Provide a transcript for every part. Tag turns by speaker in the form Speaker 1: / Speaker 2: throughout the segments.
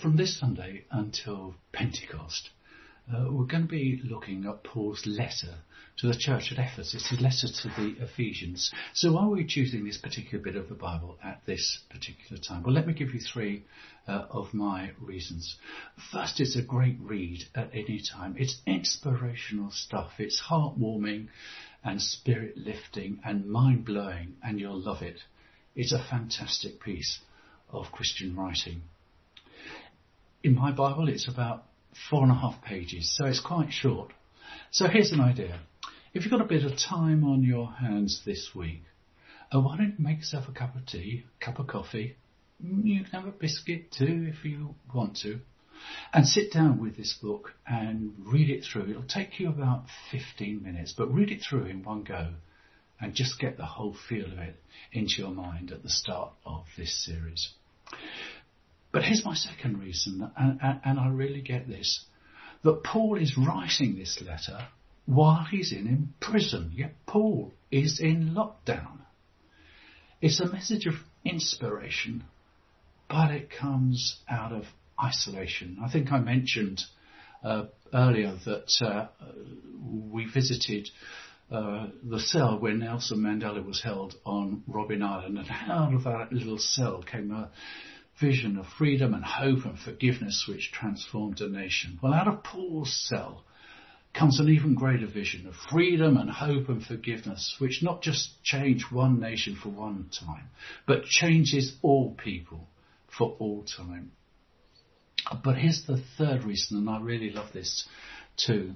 Speaker 1: from this Sunday until Pentecost, uh, we're going to be looking at Paul's letter to the church at Ephesus, It's his letter to the Ephesians. So why are we choosing this particular bit of the Bible at this particular time? Well, let me give you three uh, of my reasons. First, it's a great read at any time. It's inspirational stuff. It's heartwarming and spirit lifting and mind blowing, and you'll love it. It's a fantastic piece of Christian writing. In my Bible, it's about four and a half pages, so it's quite short. So here's an idea. If you've got a bit of time on your hands this week, uh, why don't you make yourself a cup of tea, a cup of coffee? You can have a biscuit too if you want to. And sit down with this book and read it through. It'll take you about 15 minutes, but read it through in one go and just get the whole feel of it into your mind at the start of this series. But here's my second reason, and, and, I really get this, that Paul is writing this letter while he's in, in prison, yet Paul is in lockdown. It's a message of inspiration, but it comes out of isolation. I think I mentioned uh, earlier that uh, we visited uh, the cell where Nelson Mandela was held on Robben Island, and out of that little cell came a vision of freedom and hope and forgiveness which transformed a nation. Well, out of Paul's cell comes an even greater vision of freedom and hope and forgiveness, which not just changed one nation for one time, but changes all people for all time. But here's the third reason, and I really love this too.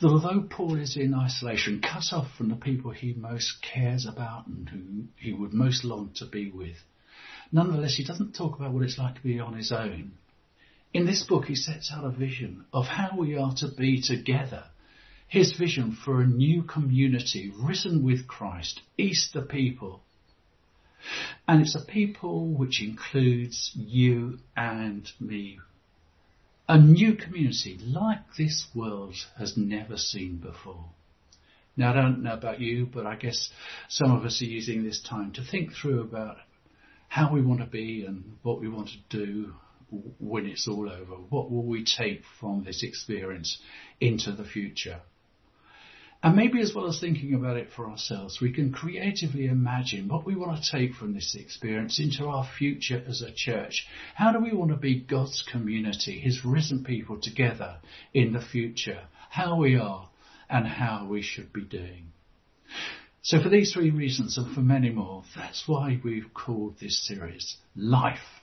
Speaker 1: That although Paul is in isolation, cut off from the people he most cares about and who he would most long to be with, nonetheless he doesn't talk about what it's like to be on his own. In this book he sets out a vision of how we are to be together. His vision for a new community risen with Christ, Easter people. And it's a people which includes you and me a new community like this world has never seen before. Now, I don't know about you, but I guess some of us are using this time to think through about how we want to be and what we want to do when it's all over. What will we take from this experience into the future? And maybe as well as thinking about it for ourselves, we can creatively imagine what we want to take from this experience into our future as a church. How do we want to be God's community, His risen people together in the future? How we are and how we should be doing. So for these three reasons and for many more, that's why we've called this series Life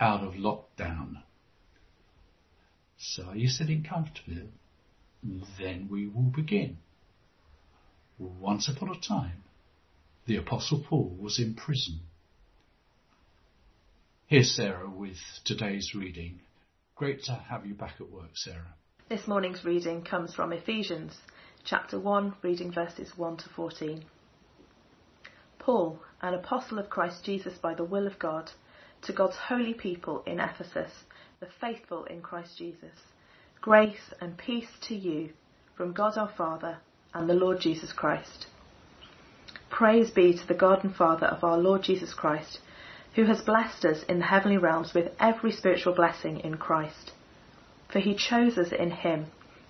Speaker 1: Out of Lockdown. So are you sitting comfortably? Then we will begin. Once upon a time, the Apostle Paul was in prison. Here's Sarah with today's reading. Great to have you back at work, Sarah.
Speaker 2: This morning's reading comes from Ephesians, chapter 1, reading verses 1 to 14. Paul, an apostle of Christ Jesus by the will of God, to God's holy people in Ephesus, the faithful in Christ Jesus. Grace and peace to you from God our Father and the Lord Jesus Christ. Praise be to the God and Father of our Lord Jesus Christ, who has blessed us in the heavenly realms with every spiritual blessing in Christ. For he chose us in him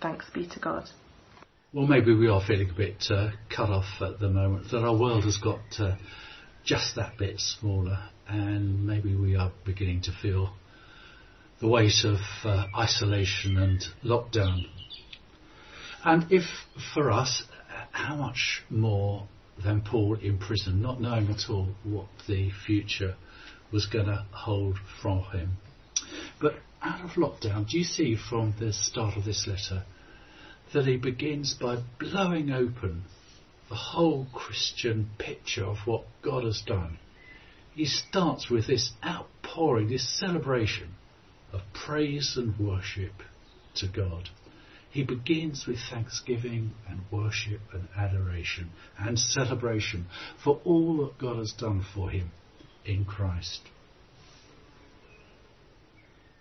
Speaker 2: Thanks be to God.
Speaker 1: Well, maybe we are feeling a bit uh, cut off at the moment, that our world has got uh, just that bit smaller, and maybe we are beginning to feel the weight of uh, isolation and lockdown. And if for us, how much more than Paul in prison, not knowing at all what the future was going to hold from him. But out of lockdown, do you see from the start of this letter that he begins by blowing open the whole Christian picture of what God has done? He starts with this outpouring, this celebration of praise and worship to God. He begins with thanksgiving and worship and adoration and celebration for all that God has done for him in Christ.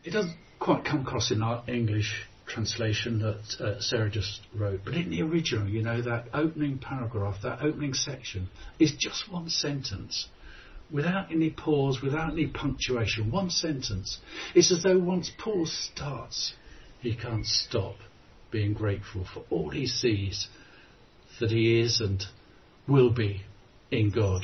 Speaker 1: It doesn't quite come across in our English translation that uh, Sarah just wrote, but in the original, you know, that opening paragraph, that opening section is just one sentence without any pause, without any punctuation, one sentence. It's as though once Paul starts, he can't stop being grateful for all he sees that he is and will be in God.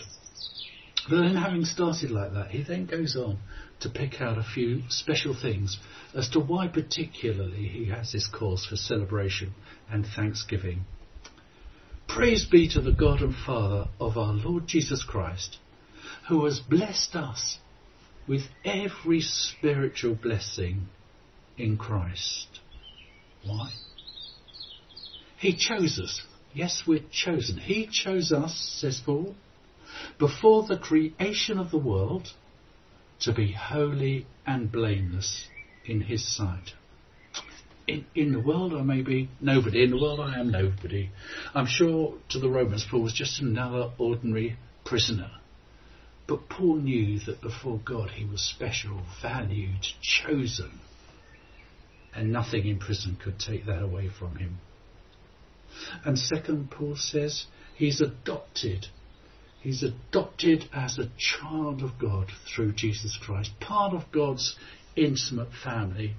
Speaker 1: But then, having started like that, he then goes on to pick out a few special things as to why, particularly, he has this cause for celebration and thanksgiving. Praise be to the God and Father of our Lord Jesus Christ who has blessed us with every spiritual blessing in Christ. Why? He chose us. Yes, we're chosen. He chose us, says Paul, before the creation of the world to be holy and blameless in his sight. In, in the world I may be nobody, in the world I am nobody. I'm sure to the Romans Paul was just another ordinary prisoner but Paul knew that before God he was special, valued, chosen, and nothing in prison could take that away from him. And second, Paul says he's adopted. He's adopted as a child of God through Jesus Christ, part of God's intimate family.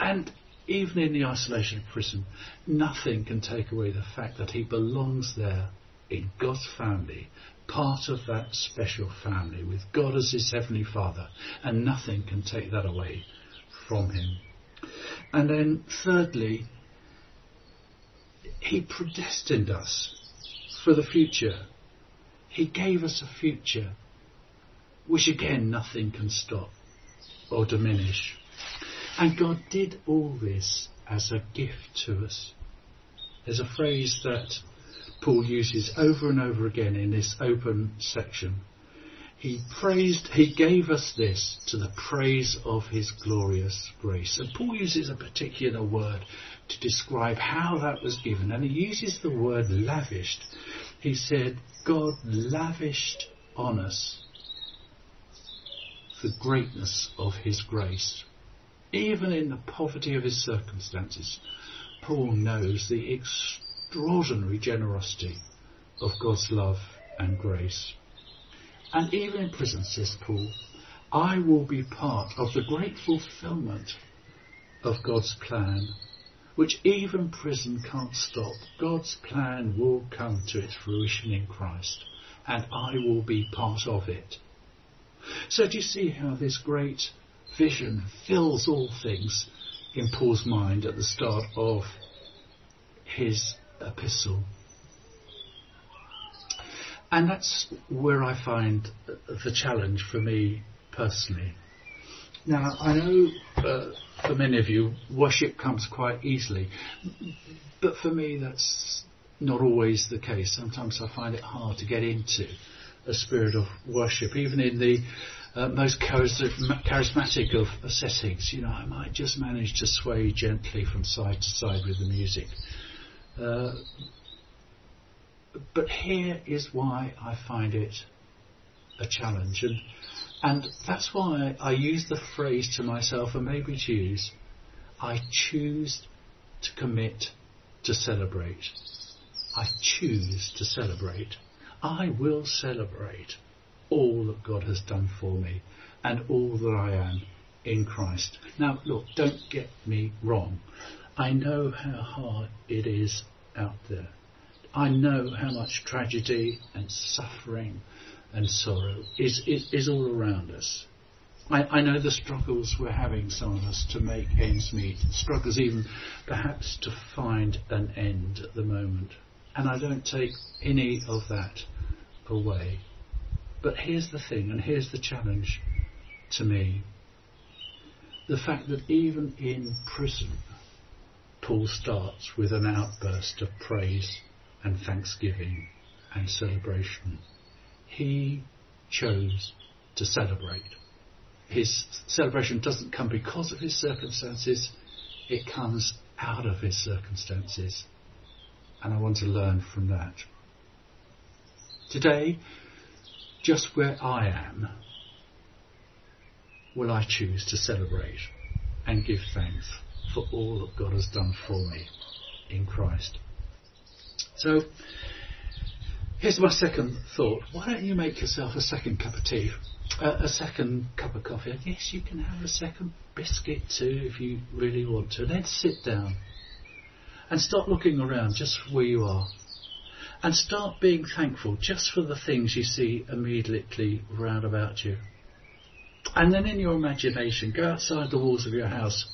Speaker 1: And even in the isolation of prison, nothing can take away the fact that he belongs there in God's family part of that special family with God as his heavenly Father, and nothing can take that away from him. And then, thirdly, he predestined us for the future. He gave us a future which again nothing can stop or diminish. And God did all this as a gift to us. There's a phrase that Paul uses over and over again in this open section. He praised, he gave us this to the praise of his glorious grace. And Paul uses a particular word to describe how that was given, and he uses the word lavished. He said, God lavished on us the greatness of his grace. Even in the poverty of his circumstances, Paul knows the extraordinary generosity of God's love and grace. And even in prison, says Paul, I will be part of the great fulfillment of God's plan, which even prison can't stop. God's plan will come to its fruition in Christ, and I will be part of it. So do you see how this great vision fills all things in Paul's mind at the start of his epistle. And that's where I find the challenge for me personally. Now, I know uh, for many of you, worship comes quite easily, but for me, that's not always the case. Sometimes I find it hard to get into a spirit of worship, even in the uh, most charismatic of settings. You know, I might just manage to sway gently from side to side with the music. Uh, but here is why I find it a challenge. And And that's why I use the phrase to myself and maybe to. I choose to commit to celebrate. I choose to celebrate. I will celebrate all that God has done for me and all that I am in Christ. Now, look, don't get me wrong. I know how hard it is out there. I know how much tragedy and suffering and sorrow is, is, is all around us. I, I, know the struggles we're having, some of us, to make ends meet, struggles even perhaps to find an end at the moment. And I don't take any of that away. But here's the thing, and here's the challenge to me. The fact that even in prison, Paul starts with an outburst of praise and thanksgiving and celebration. He chose to celebrate. His celebration doesn't come because of his circumstances, it comes out of his circumstances. And I want to learn from that. Today, just where I am, will I choose to celebrate and give thanks for all that God has done for me in Christ. So, here's my second thought. Why don't you make yourself a second cup of tea? Uh, a second cup of coffee. Yes, you can have a second biscuit too if you really want to. Then sit down and start looking around just where you are. And start being thankful just for the things you see immediately round about you. And then in your imagination, go outside the walls of your house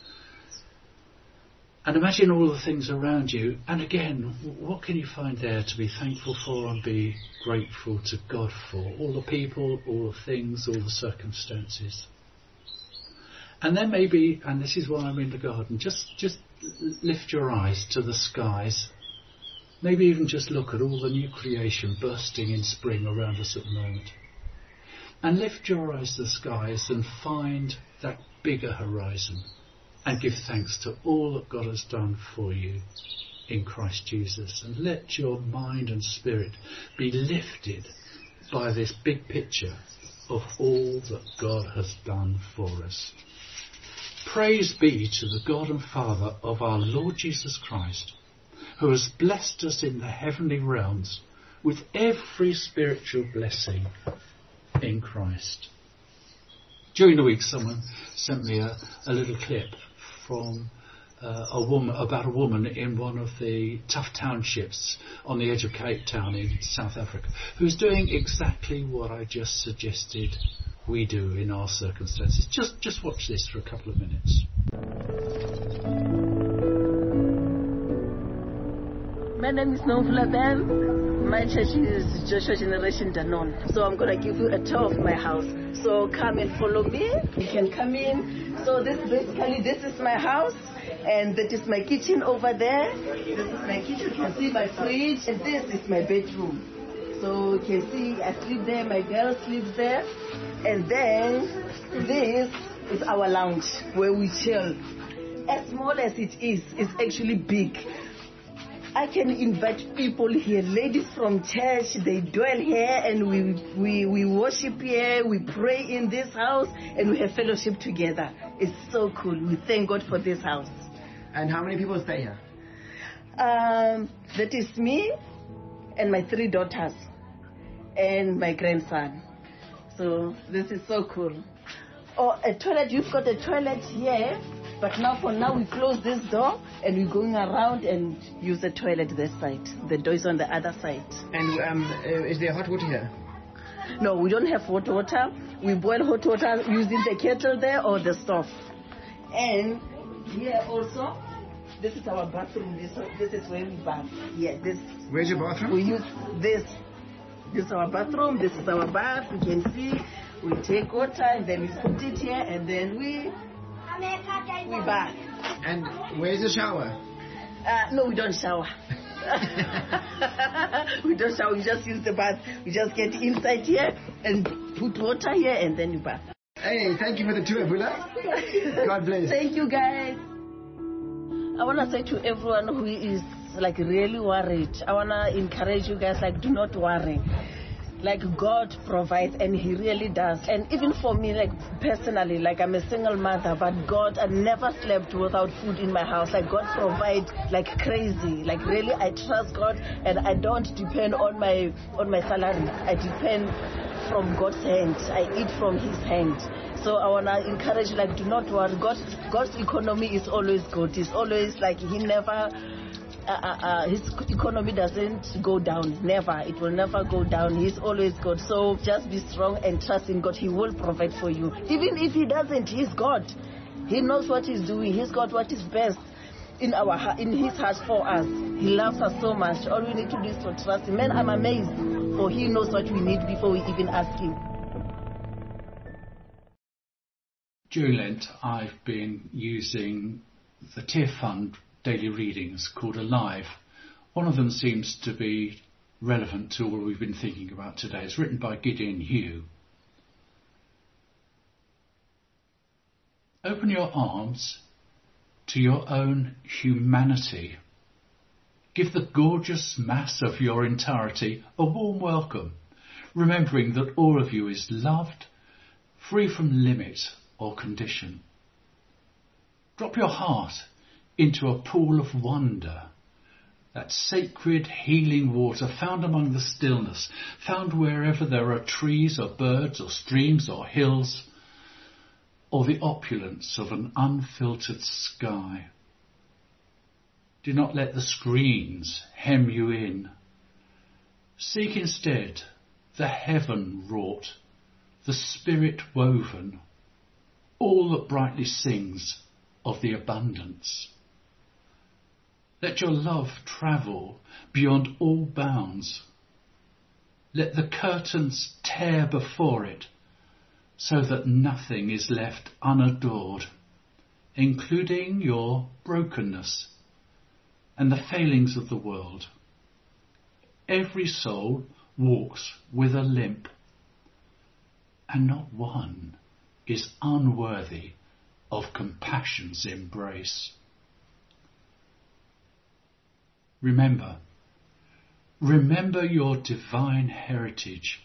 Speaker 1: and imagine all the things around you. And again, what can you find there to be thankful for and be grateful to God for? All the people, all the things, all the circumstances. And then maybe, and this is why I'm in the garden, just, just lift your eyes to the skies. Maybe even just look at all the new creation bursting in spring around us at the moment. And lift your eyes to the skies and find that bigger horizon and give thanks to all that God has done for you in Christ Jesus. And let your mind and spirit be lifted by this big picture of all that God has done for us. Praise be to the God and Father of our Lord Jesus Christ, who has blessed us in the heavenly realms with every spiritual blessing in Christ. During the week, someone sent me a, a little clip from uh, a woman about a woman in one of the tough townships on the edge of Cape Town in South Africa, who's doing exactly what I just suggested we do in our circumstances. Just just watch this for a couple of minutes.
Speaker 3: My name is Novula Ben. My church is Joshua Generation Dunoon. So I'm going to give you a tour of my house. So come and follow me. You can come in. So this basically, this is my house. And that is my kitchen over there. This is my kitchen. You can see my fridge. And this is my bedroom. So you can see I sleep there. My girl sleeps there. And then this is our lounge where we chill. As small as it is, it's actually big. I can invite people here, ladies from church, they dwell here and we, we, we worship here, we pray in this house and we have fellowship together. It's so cool. We thank God for this house.
Speaker 4: And how many people stay here?
Speaker 3: Um, that is me and my three daughters and my grandson. So this is so cool. Oh, a toilet, you've got a toilet here but now, for now, we close this door and we're going around and use the toilet this side. The door is on the other side.
Speaker 4: And um, uh, is there hot water here?
Speaker 3: No, we don't have hot water. We boil hot water using the kettle there or the stove. And here also, this is our bathroom. This, this is where we bath. Yeah, this.
Speaker 4: Where's your bathroom?
Speaker 3: We use this. This is our bathroom. This is our bath. You can see. We take water and then we put it here and then we we bath.
Speaker 4: And where's the shower?
Speaker 3: Uh, no, we don't shower. we don't shower. We just use the bath. We just get inside here and put water here and then you bath.
Speaker 4: Hey, thank you for the tour, Bula. God bless.
Speaker 3: Thank you, guys. I want to say to everyone who is like really worried, I want to encourage you guys like, do not worry. Like God provides and He really does. And even for me, like personally, like I'm a single mother, but God, I never slept without food in my house. Like God provides like crazy. Like really, I trust God and I don't depend on my on my salary. I depend from God's hand. I eat from His hand. So I wanna encourage, like, do not worry. God's God's economy is always good. It's always like He never uh, uh, uh, his economy doesn't go down. Never. It will never go down. He's always good. So just be strong and trust in God. He will provide for you. Even if He doesn't, He's God. He knows what He's doing. He's got what is best in our in His heart for us. He loves us so much. All we need to do is to trust Him. Man, I'm amazed, for He knows what we need before we even ask Him.
Speaker 1: During Lent, I've been using the Tear Fund daily readings called Alive. One of them seems to be relevant to what we've been thinking about today. It's written by Gideon Heugh. Open your arms to your own humanity. Give the gorgeous mass of your entirety a warm welcome, remembering that all of you is loved, free from limit or condition. Drop your heart into a pool of wonder. That sacred healing water found among the stillness, found wherever there are trees or birds or streams or hills, or the opulence of an unfiltered sky. Do not let the screens hem you in. Seek instead the heaven wrought, the spirit woven, all that brightly sings of the abundance. Let your love travel beyond all bounds. Let the curtains tear before it so that nothing is left unadored, including your brokenness and the failings of the world. Every soul walks with a limp, and not one is unworthy of compassion's embrace. Remember, remember your divine heritage.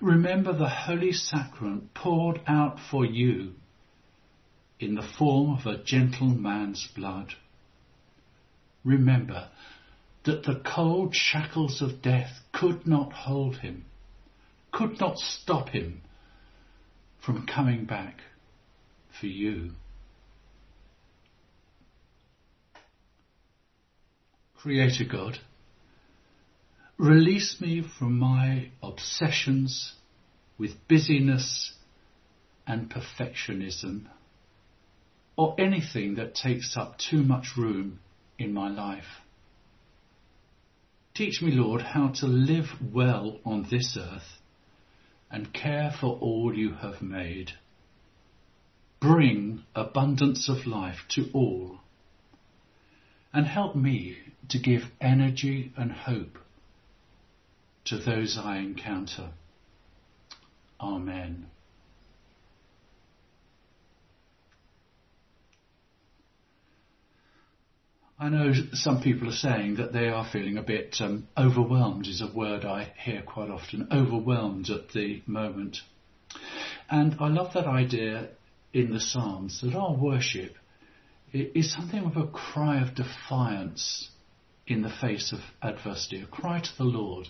Speaker 1: Remember the Holy Sacrament poured out for you in the form of a gentle man's blood. Remember that the cold shackles of death could not hold him, could not stop him from coming back for you. Creator God, release me from my obsessions with busyness and perfectionism, or anything that takes up too much room in my life. Teach me, Lord, how to live well on this earth and care for all you have made. Bring abundance of life to all and help me to give energy and hope to those I encounter. Amen. I know some people are saying that they are feeling a bit um, overwhelmed, is a word I hear quite often, overwhelmed at the moment. And I love that idea in the Psalms that our worship is something of a cry of defiance in the face of adversity, a cry to the Lord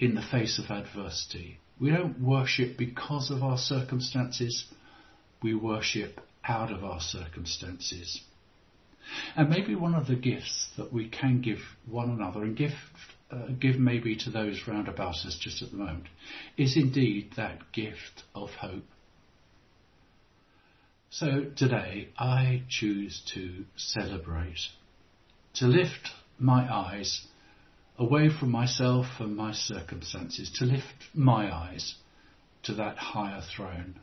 Speaker 1: in the face of adversity. We don't worship because of our circumstances, we worship out of our circumstances. And maybe one of the gifts that we can give one another and give, uh, give maybe to those round about us just at the moment is indeed that gift of hope. So today I choose to celebrate, to lift my eyes away from myself and my circumstances, to lift my eyes to that higher throne